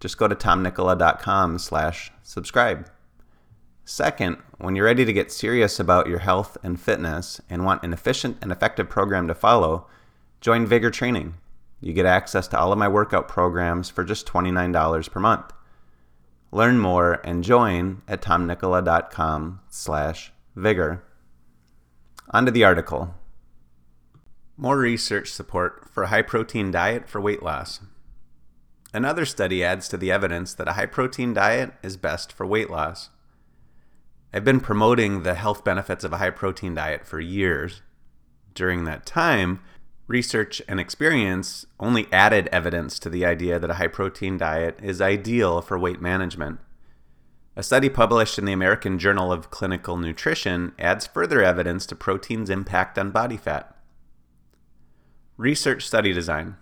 just go to tomnikkola.com slash subscribe. Second, when you're ready to get serious about your health and fitness and want an efficient and effective program to follow, join Vigor Training. You get access to all of my workout programs for just $29 per month. Learn more and join at tomnikkola.com slash vigor. On to the article. More research support for a high protein diet for weight loss. Another study adds to the evidence that a high protein diet is best for weight loss. I've been promoting the health benefits of a high protein diet for years. During that time, research and experience only added evidence to the idea that a high protein diet is ideal for weight management. A study published in the American Journal of Clinical Nutrition adds further evidence to protein's impact on body fat. Research study design.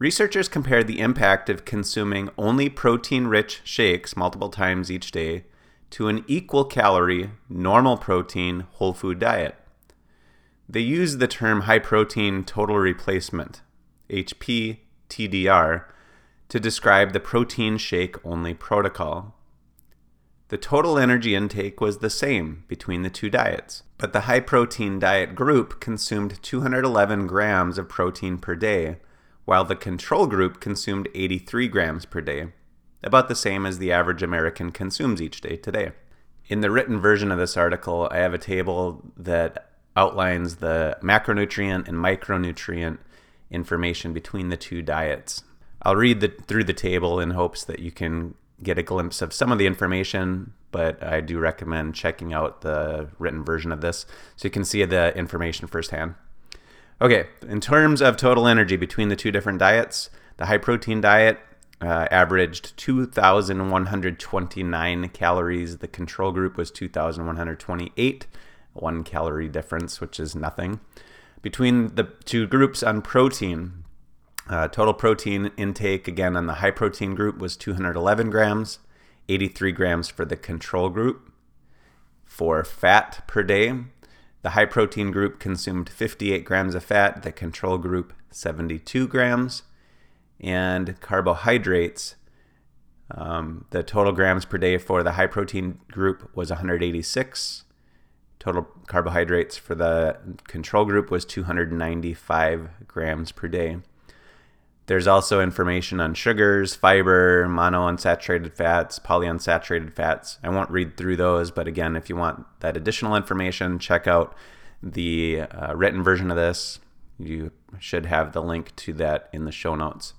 Researchers compared the impact of consuming only protein rich shakes multiple times each day to an equal calorie, normal protein, whole food diet. They used the term high protein total replacement, HPTDR, to describe the protein shake only protocol. The total energy intake was the same between the two diets, but the high protein diet group consumed 211 grams of protein per day while the control group consumed 83 grams per day, about the same as the average American consumes each day today. In the written version of this article, I have a table that outlines the macronutrient and micronutrient information between the two diets. I'll read the, through the table in hopes that you can get a glimpse of some of the information, but I do recommend checking out the written version of this so you can see the information firsthand. Okay, in terms of total energy between the two different diets, the high protein diet uh, averaged 2,129 calories. The control group was 2,128, one calorie difference, which is nothing. Between the two groups on protein, uh, total protein intake again on the high protein group was 211 grams, 83 grams for the control group. For fat per day, the high protein group consumed 58 grams of fat, the control group 72 grams, and carbohydrates. Um, the total grams per day for the high protein group was 186. Total carbohydrates for the control group was 295 grams per day. There's also information on sugars, fiber, monounsaturated fats, polyunsaturated fats. I won't read through those, but again, if you want that additional information, check out the uh, written version of this. You should have the link to that in the show notes.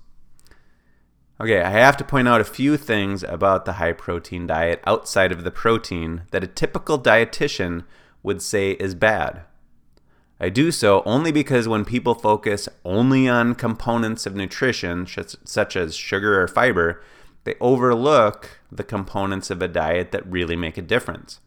Okay, I have to point out a few things about the high protein diet outside of the protein that a typical dietitian would say is bad. I do so only because when people focus only on components of nutrition, such as sugar or fiber, they overlook the components of a diet that really make a difference.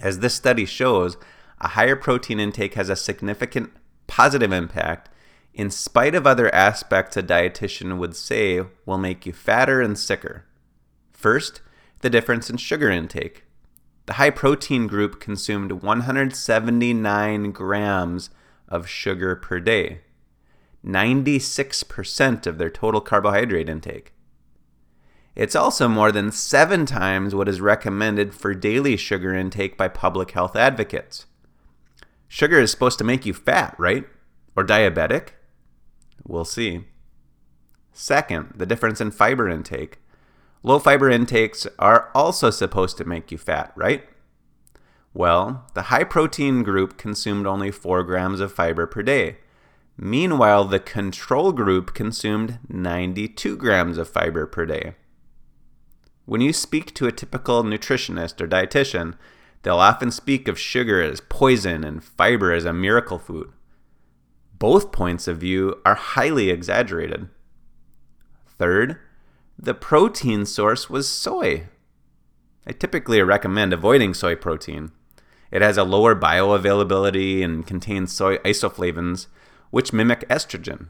As this study shows, a higher protein intake has a significant positive impact in spite of other aspects a dietitian would say will make you fatter and sicker. First, the difference in sugar intake. The high protein group consumed 179 grams of sugar per day, 96% of their total carbohydrate intake. It's also more than seven times what is recommended for daily sugar intake by public health advocates. Sugar is supposed to make you fat, right? Or diabetic? We'll see. Second, the difference in fiber intake. Low fiber intakes are also supposed to make you fat, right? Well, the high protein group consumed only 4 grams of fiber per day. Meanwhile, the control group consumed 92 grams of fiber per day. When you speak to a typical nutritionist or dietitian, they'll often speak of sugar as poison and fiber as a miracle food. Both points of view are highly exaggerated. Third, the protein source was soy, I typically recommend avoiding soy protein. It has a lower bioavailability and contains soy isoflavones, which mimic estrogen.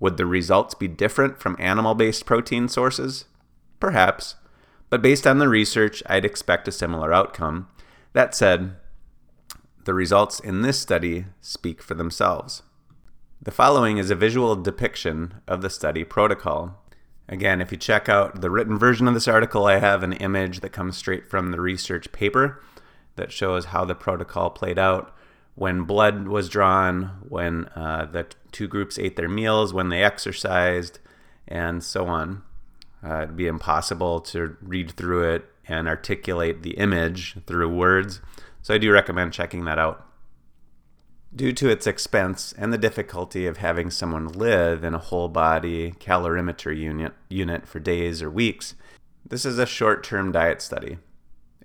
Would the results be different from animal based protein sources? Perhaps, but based on the research, I'd expect a similar outcome. That said, the results in this study speak for themselves. The following is a visual depiction of the study protocol. Again, if you check out the written version of this article, I have an image that comes straight from the research paper that shows how the protocol played out when blood was drawn, when uh, the two groups ate their meals, when they exercised, and so on. Uh, it'd be impossible to read through it and articulate the image through words, so I do recommend checking that out. Due to its expense and the difficulty of having someone live in a whole body calorimeter unit, unit for days or weeks, this is a short term diet study.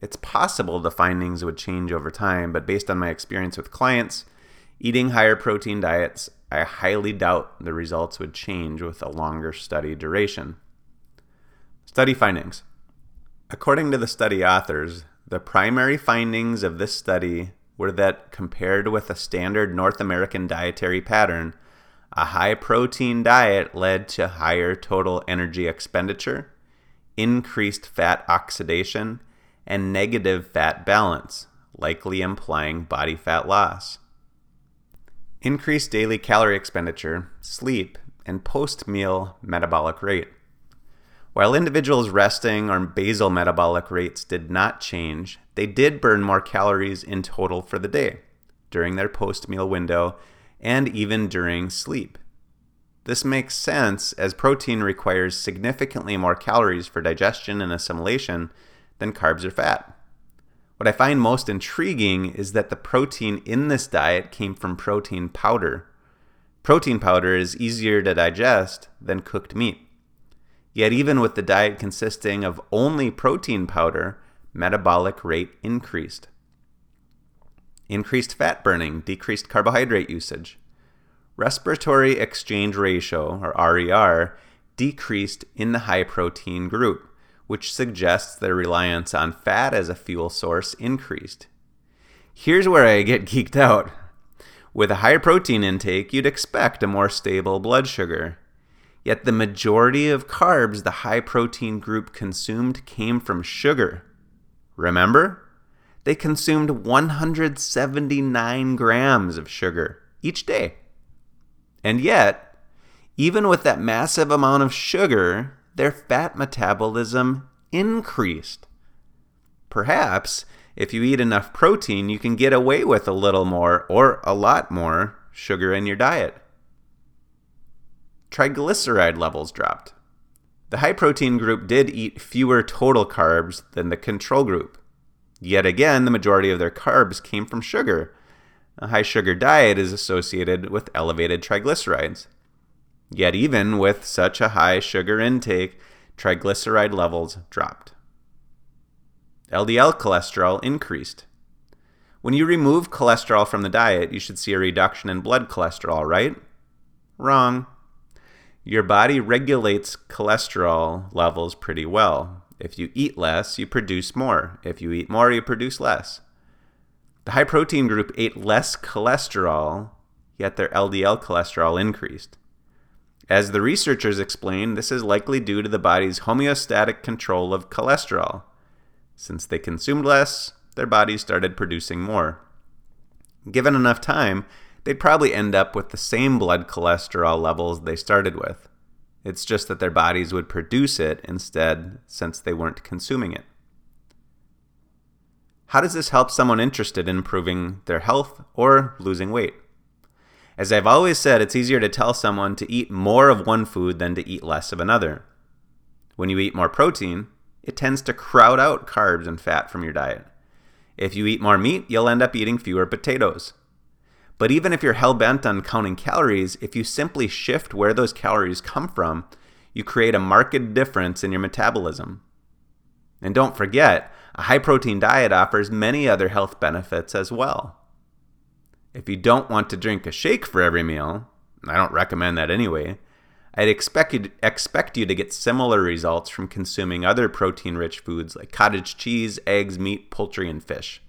It's possible the findings would change over time, but based on my experience with clients eating higher protein diets, I highly doubt the results would change with a longer study duration. Study findings. According to the study authors, the primary findings of this study were that compared with a standard North American dietary pattern, a high protein diet led to higher total energy expenditure, increased fat oxidation, and negative fat balance, likely implying body fat loss. Increased daily calorie expenditure, sleep, and post meal metabolic rate. While individuals' resting or basal metabolic rates did not change, they did burn more calories in total for the day, during their post meal window, and even during sleep. This makes sense as protein requires significantly more calories for digestion and assimilation than carbs or fat. What I find most intriguing is that the protein in this diet came from protein powder. Protein powder is easier to digest than cooked meat. Yet, even with the diet consisting of only protein powder, metabolic rate increased. Increased fat burning, decreased carbohydrate usage. Respiratory exchange ratio, or RER, decreased in the high protein group, which suggests their reliance on fat as a fuel source increased. Here's where I get geeked out. With a higher protein intake, you'd expect a more stable blood sugar. Yet the majority of carbs the high protein group consumed came from sugar. Remember? They consumed 179 grams of sugar each day. And yet, even with that massive amount of sugar, their fat metabolism increased. Perhaps if you eat enough protein, you can get away with a little more or a lot more sugar in your diet triglyceride levels dropped. The high protein group did eat fewer total carbs than the control group. Yet again, the majority of their carbs came from sugar. A high sugar diet is associated with elevated triglycerides. Yet, even with such a high sugar intake, triglyceride levels dropped. LDL cholesterol increased. When you remove cholesterol from the diet, you should see a reduction in blood cholesterol, right? Wrong your body regulates cholesterol levels pretty well. If you eat less, you produce more. If you eat more, you produce less. The high protein group ate less cholesterol, yet their LDL cholesterol increased. As the researchers explained, this is likely due to the body's homeostatic control of cholesterol. Since they consumed less, their bodies started producing more. Given enough time, they'd probably end up with the same blood cholesterol levels they started with. It's just that their bodies would produce it instead since they weren't consuming it. How does this help someone interested in improving their health or losing weight? As I've always said, it's easier to tell someone to eat more of one food than to eat less of another. When you eat more protein, it tends to crowd out carbs and fat from your diet. If you eat more meat, you'll end up eating fewer potatoes. But even if you're hell bent on counting calories, if you simply shift where those calories come from, you create a marked difference in your metabolism. And don't forget, a high protein diet offers many other health benefits as well. If you don't want to drink a shake for every meal, I don't recommend that anyway, I'd expect you, expect you to get similar results from consuming other protein rich foods like cottage cheese, eggs, meat, poultry, and fish.